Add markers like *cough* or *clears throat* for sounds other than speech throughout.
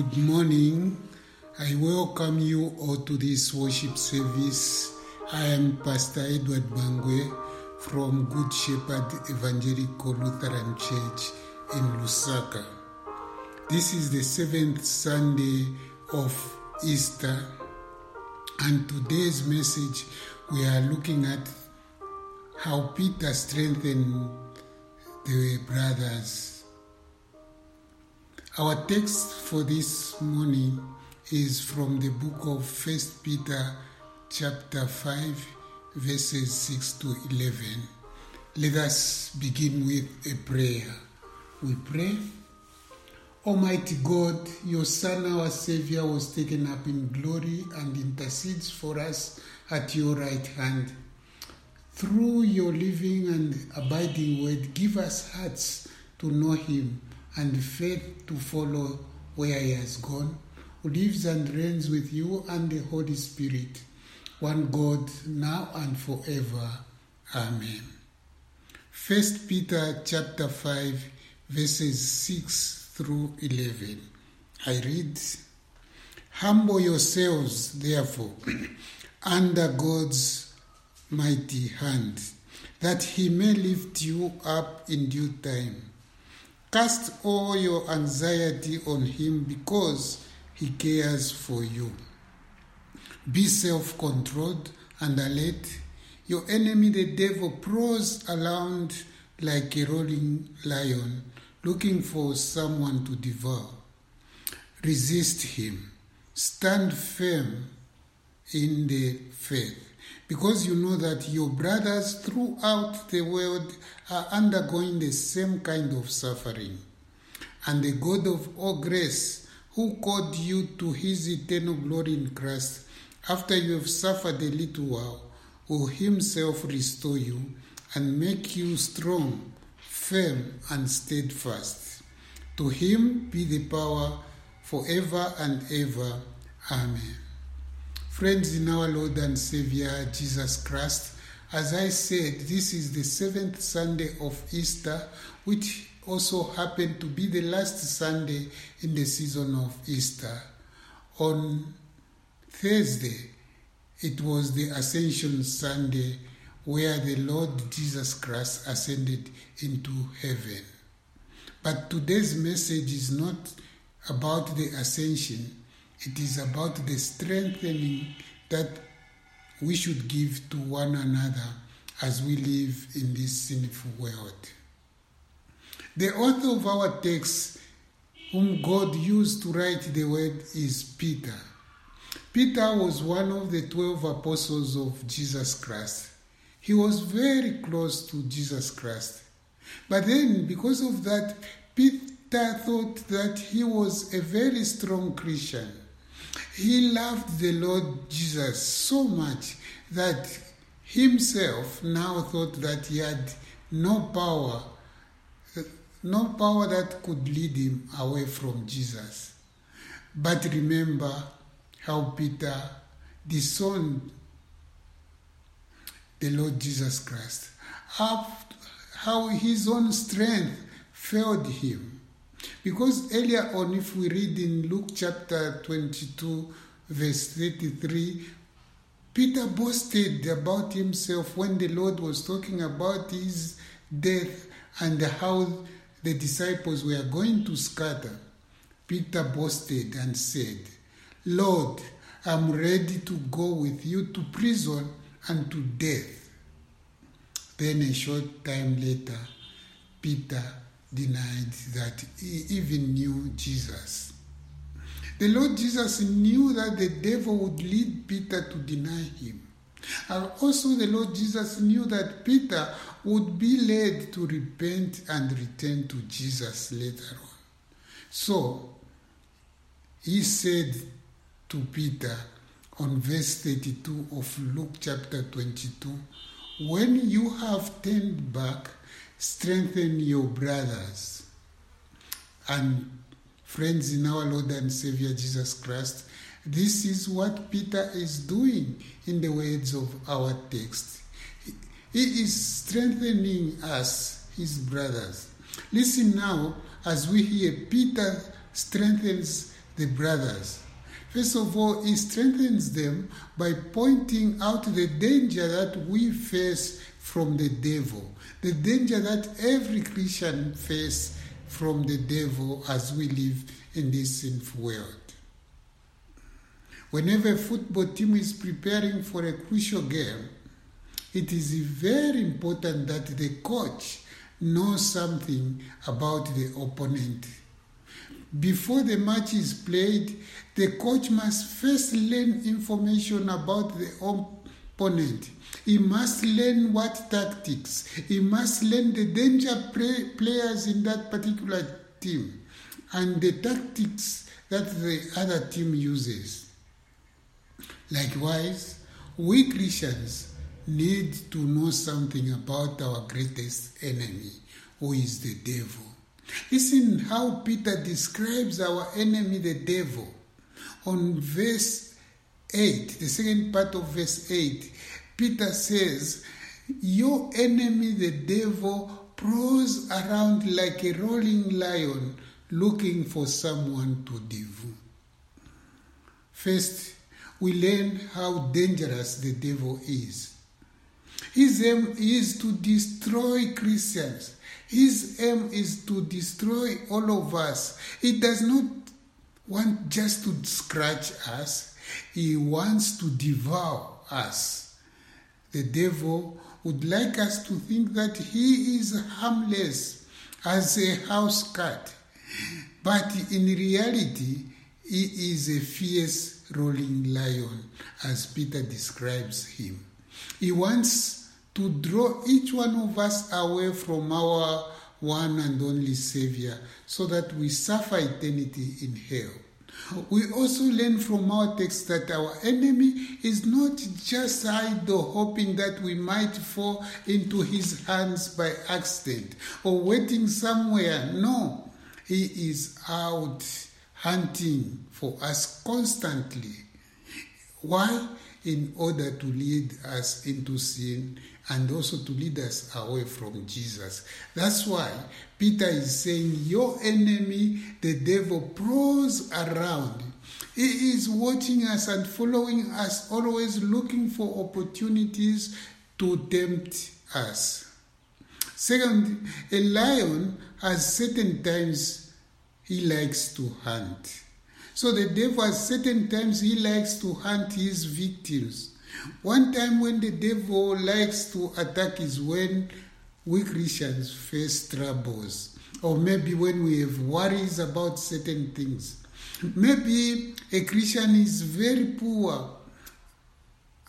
Good morning. I welcome you all to this worship service. I am Pastor Edward Bangwe from Good Shepherd Evangelical Lutheran Church in Lusaka. This is the seventh Sunday of Easter, and today's message we are looking at how Peter strengthened the brothers. Our text for this morning is from the book of First Peter chapter 5 verses 6 to 11. Let us begin with a prayer. We pray. Almighty God, your Son, our Savior, was taken up in glory and intercedes for us at your right hand. Through your living and abiding word, give us hearts to know him and faith to follow where he has gone, who lives and reigns with you and the Holy Spirit, one God, now and forever. Amen. First Peter chapter 5 verses 6 through 11. I read, Humble yourselves, therefore, *clears throat* under God's mighty hand, that he may lift you up in due time. Cast all your anxiety on him because he cares for you. Be self controlled and alert. Your enemy, the devil, prowls around like a roaring lion, looking for someone to devour. Resist him. Stand firm in the faith because you know that your brothers throughout the world are undergoing the same kind of suffering. And the God of all grace, who called you to his eternal glory in Christ, after you have suffered a little while, will himself restore you and make you strong, firm, and steadfast. To him be the power forever and ever. Amen. Friends in our Lord and Savior Jesus Christ, as I said, this is the seventh Sunday of Easter, which also happened to be the last Sunday in the season of Easter. On Thursday, it was the Ascension Sunday where the Lord Jesus Christ ascended into heaven. But today's message is not about the ascension, it is about the strengthening that we should give to one another as we live in this sinful world. The author of our text, whom God used to write the word, is Peter. Peter was one of the twelve apostles of Jesus Christ. He was very close to Jesus Christ. But then, because of that, Peter thought that he was a very strong Christian. He loved the Lord Jesus so much that himself now thought that he had no power, no power that could lead him away from Jesus. But remember how Peter disowned the Lord Jesus Christ, how his own strength failed him. Because earlier on, if we read in Luke chapter 22, verse 33, Peter boasted about himself when the Lord was talking about his death and how the disciples were going to scatter. Peter boasted and said, Lord, I'm ready to go with you to prison and to death. Then a short time later, Peter denied that he even knew Jesus. The Lord Jesus knew that the devil would lead Peter to deny him. And also, the Lord Jesus knew that Peter would be led to repent and return to Jesus later on. So, he said to Peter on verse 32 of Luke chapter 22 When you have turned back, strengthen your brothers. And friends in our Lord and Savior Jesus Christ, this is what Peter is doing in the words of our text. He is strengthening us, his brothers. Listen now as we hear Peter strengthens the brothers. First of all, he strengthens them by pointing out the danger that we face from the devil, the danger that every Christian faces from the devil as we live in this sinful world. Whenever a football team is preparing for a crucial game, it is very important that the coach knows something about the opponent. Before the match is played, the coach must first learn information about the opponent. He must learn what tactics, he must learn the danger play, players in that particular team and the tactics that the other team uses. Likewise, we Christians need to know something about our greatest enemy, who is the devil. Listen how Peter describes our enemy, the devil. On verse 8, the second part of verse 8, Peter says, Your enemy, the devil, prowls around like a rolling lion looking for someone to devour. First, we learn how dangerous the devil is. His aim is to destroy Christians. His aim is to destroy all of us. He does not want just to scratch us, he wants to devour us. The devil would like us to think that he is harmless as a house cat, but in reality, he is a fierce rolling lion, as Peter describes him. He wants to draw each one of us away from our one and only Savior so that we suffer eternity in hell. We also learn from our text that our enemy is not just idle hoping that we might fall into his hands by accident or waiting somewhere. No, he is out hunting for us constantly. Why? In order to lead us into sin and also to lead us away from Jesus. That's why Peter is saying, Your enemy, the devil, prowls around. He is watching us and following us, always looking for opportunities to tempt us. Second, a lion has certain times he likes to hunt. So the devil has certain times he likes to hunt his victims. One time when the devil likes to attack is when we Christians face troubles, or maybe when we have worries about certain things. Maybe a Christian is very poor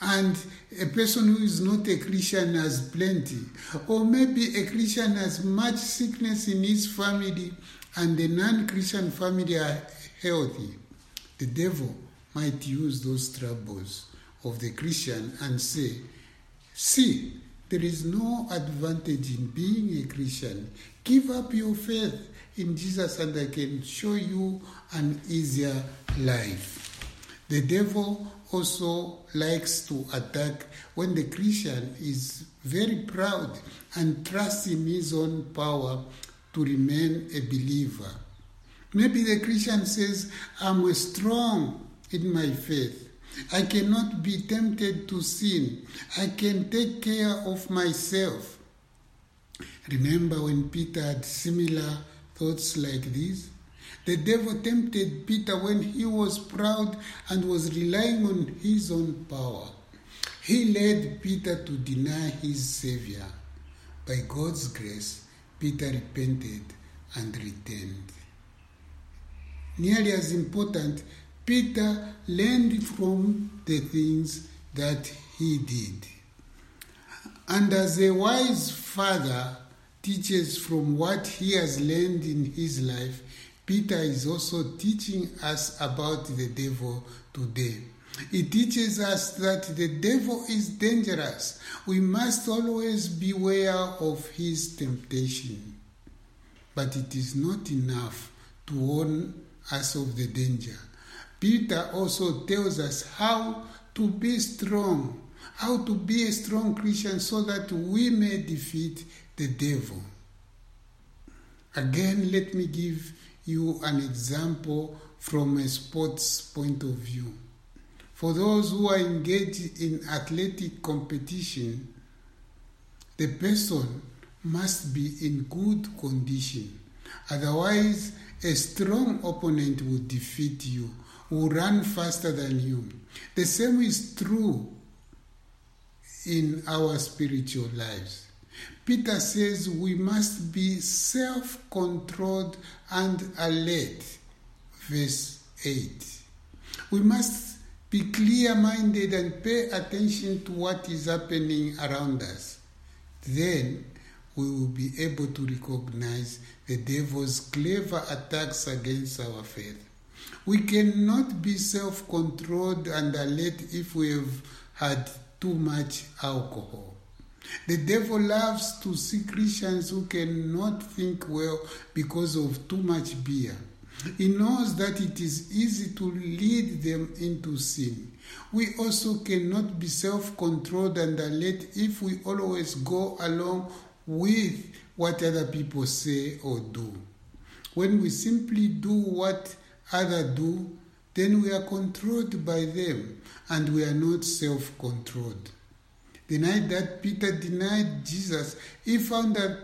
and a person who is not a Christian has plenty. Or maybe a Christian has much sickness in his family and the non Christian family are healthy. The devil might use those troubles of the Christian and say, See, there is no advantage in being a Christian. Give up your faith in Jesus and I can show you an easier life. The devil also likes to attack when the Christian is very proud and trusts in his own power to remain a believer. Maybe the Christian says, I'm strong in my faith. I cannot be tempted to sin. I can take care of myself. Remember when Peter had similar thoughts like this? The devil tempted Peter when he was proud and was relying on his own power. He led Peter to deny his Savior. By God's grace, Peter repented and returned. Nearly as important, Peter learned from the things that he did. And as a wise father teaches from what he has learned in his life, Peter is also teaching us about the devil today. He teaches us that the devil is dangerous. We must always beware of his temptation. But it is not enough to warn us of the danger. Peter also tells us how to be strong, how to be a strong Christian so that we may defeat the devil. Again, let me give you an example from a sports point of view. For those who are engaged in athletic competition, the person must be in good condition. Otherwise, a strong opponent will defeat you, will run faster than you. The same is true in our spiritual lives. Peter says we must be self controlled and alert. Verse 8. We must be clear minded and pay attention to what is happening around us. Then we will be able to recognize the devil's clever attacks against our faith. We cannot be self controlled and alert if we have had too much alcohol. The devil loves to see Christians who cannot think well because of too much beer. He knows that it is easy to lead them into sin. We also cannot be self controlled and alert if we always go along with what other people say or do. When we simply do what others do, then we are controlled by them and we are not self controlled. The night that Peter denied Jesus, he found that,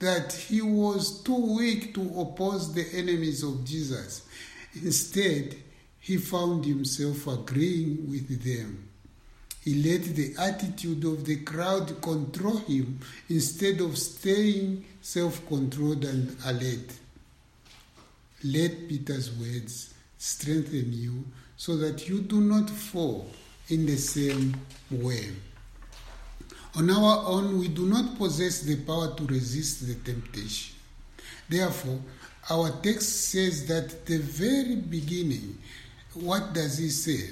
that he was too weak to oppose the enemies of Jesus. Instead, he found himself agreeing with them. He let the attitude of the crowd control him instead of staying self controlled and alert. Let Peter's words strengthen you so that you do not fall in the same way. On our own, we do not possess the power to resist the temptation. Therefore, our text says that the very beginning, what does he say?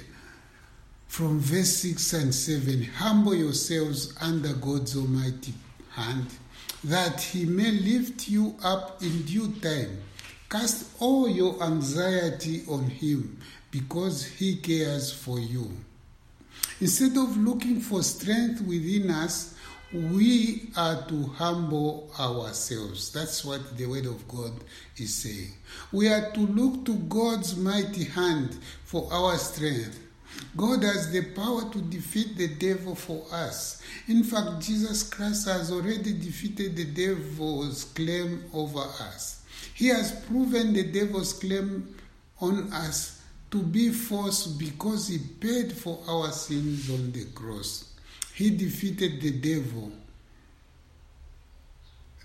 From verse 6 and 7 Humble yourselves under God's almighty hand, that he may lift you up in due time. Cast all your anxiety on him, because he cares for you. Instead of looking for strength within us, we are to humble ourselves. That's what the Word of God is saying. We are to look to God's mighty hand for our strength. God has the power to defeat the devil for us. In fact, Jesus Christ has already defeated the devil's claim over us. He has proven the devil's claim on us to be false because he paid for our sins on the cross. He defeated the devil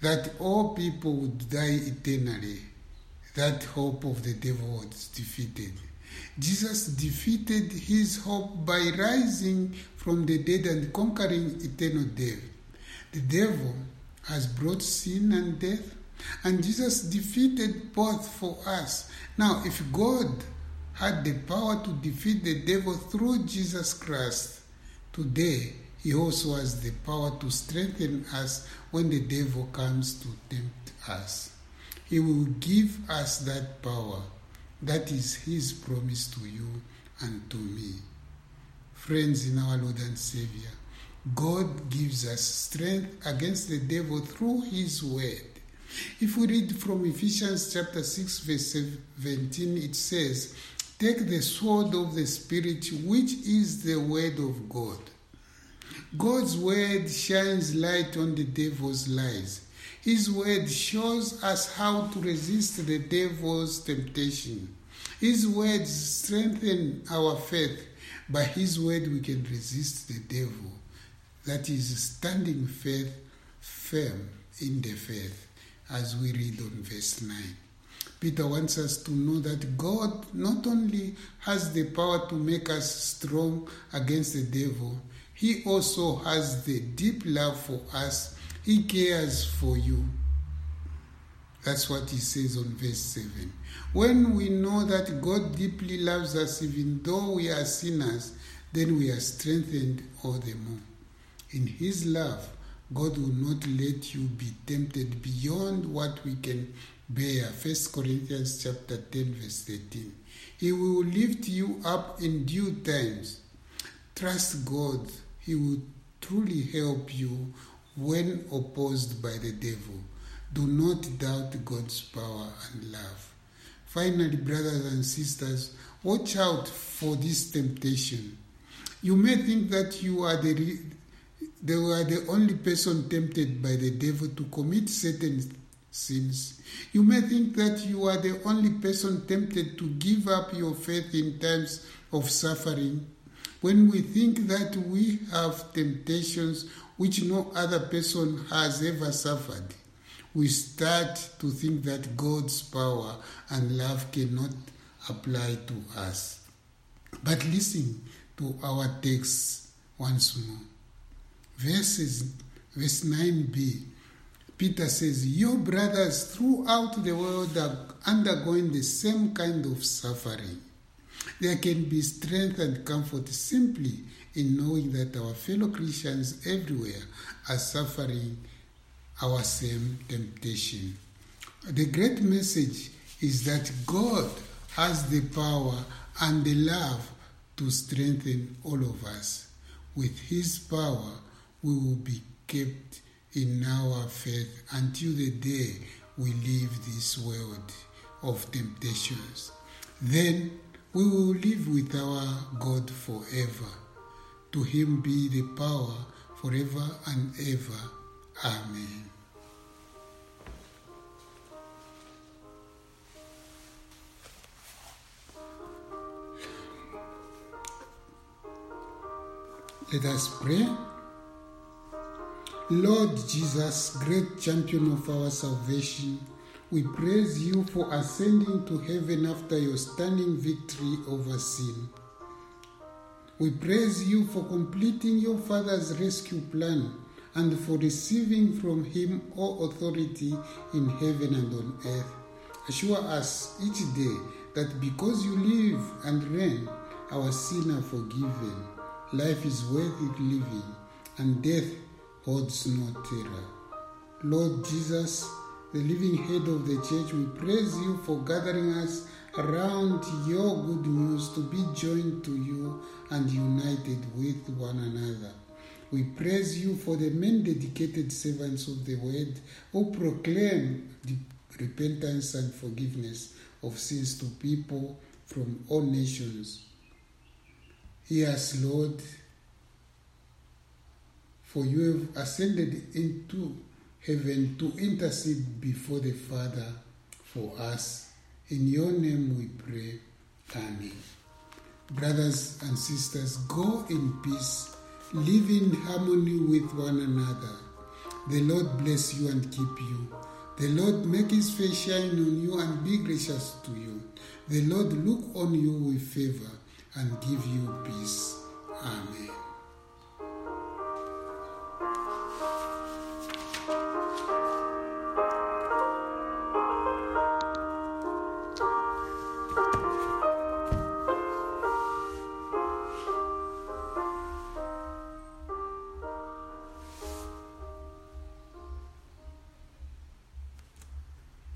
that all people would die eternally. That hope of the devil was defeated. Jesus defeated his hope by rising from the dead and conquering eternal death. The devil has brought sin and death, and Jesus defeated both for us. Now, if God had the power to defeat the devil through Jesus Christ, today he also has the power to strengthen us when the devil comes to tempt us. He will give us that power. That is his promise to you and to me. Friends in our Lord and Savior, God gives us strength against the devil through his word. If we read from Ephesians chapter 6 verse 17 it says, "Take the sword of the spirit which is the word of God." God's word shines light on the devil's lies. His word shows us how to resist the devil's temptation. His words strengthen our faith. By His word, we can resist the devil. That is standing faith firm in the faith, as we read on verse 9. Peter wants us to know that God not only has the power to make us strong against the devil, He also has the deep love for us. He cares for you. That's what He says on verse 7. When we know that God deeply loves us, even though we are sinners, then we are strengthened all the more. In His love, God will not let you be tempted beyond what we can bear. 1 Corinthians chapter 10 verse 13. He will lift you up in due times. Trust God. He will truly help you when opposed by the devil. Do not doubt God's power and love. Finally, brothers and sisters, watch out for this temptation. You may think that you are the they were the only person tempted by the devil to commit certain sins. You may think that you are the only person tempted to give up your faith in times of suffering. When we think that we have temptations which no other person has ever suffered, we start to think that God's power and love cannot apply to us. But listen to our text once more. Verses, verse 9b, Peter says, Your brothers throughout the world are undergoing the same kind of suffering. There can be strength and comfort simply in knowing that our fellow Christians everywhere are suffering our same temptation. The great message is that God has the power and the love to strengthen all of us. With His power, we will be kept in our faith until the day we leave this world of temptations. Then we will live with our God forever. To Him be the power forever and ever. Amen. Let us pray. Lord Jesus, great champion of our salvation, we praise you for ascending to heaven after your stunning victory over sin. We praise you for completing your Father's rescue plan and for receiving from him all authority in heaven and on earth. Assure us each day that because you live and reign, our sins are forgiven, life is worth living, and death holds no terror. Lord Jesus, the living head of the church, we praise you for gathering us around your good news to be joined to you and united with one another. We praise you for the men dedicated servants of the word who proclaim repentance and forgiveness of sins to people from all nations. Us, Lord, for you have ascended into heaven to intercede before the Father for us. In your name we pray. Amen. Brothers and sisters, go in peace, live in harmony with one another. The Lord bless you and keep you. The Lord make his face shine on you and be gracious to you. The Lord look on you with favor and give you peace. Amen.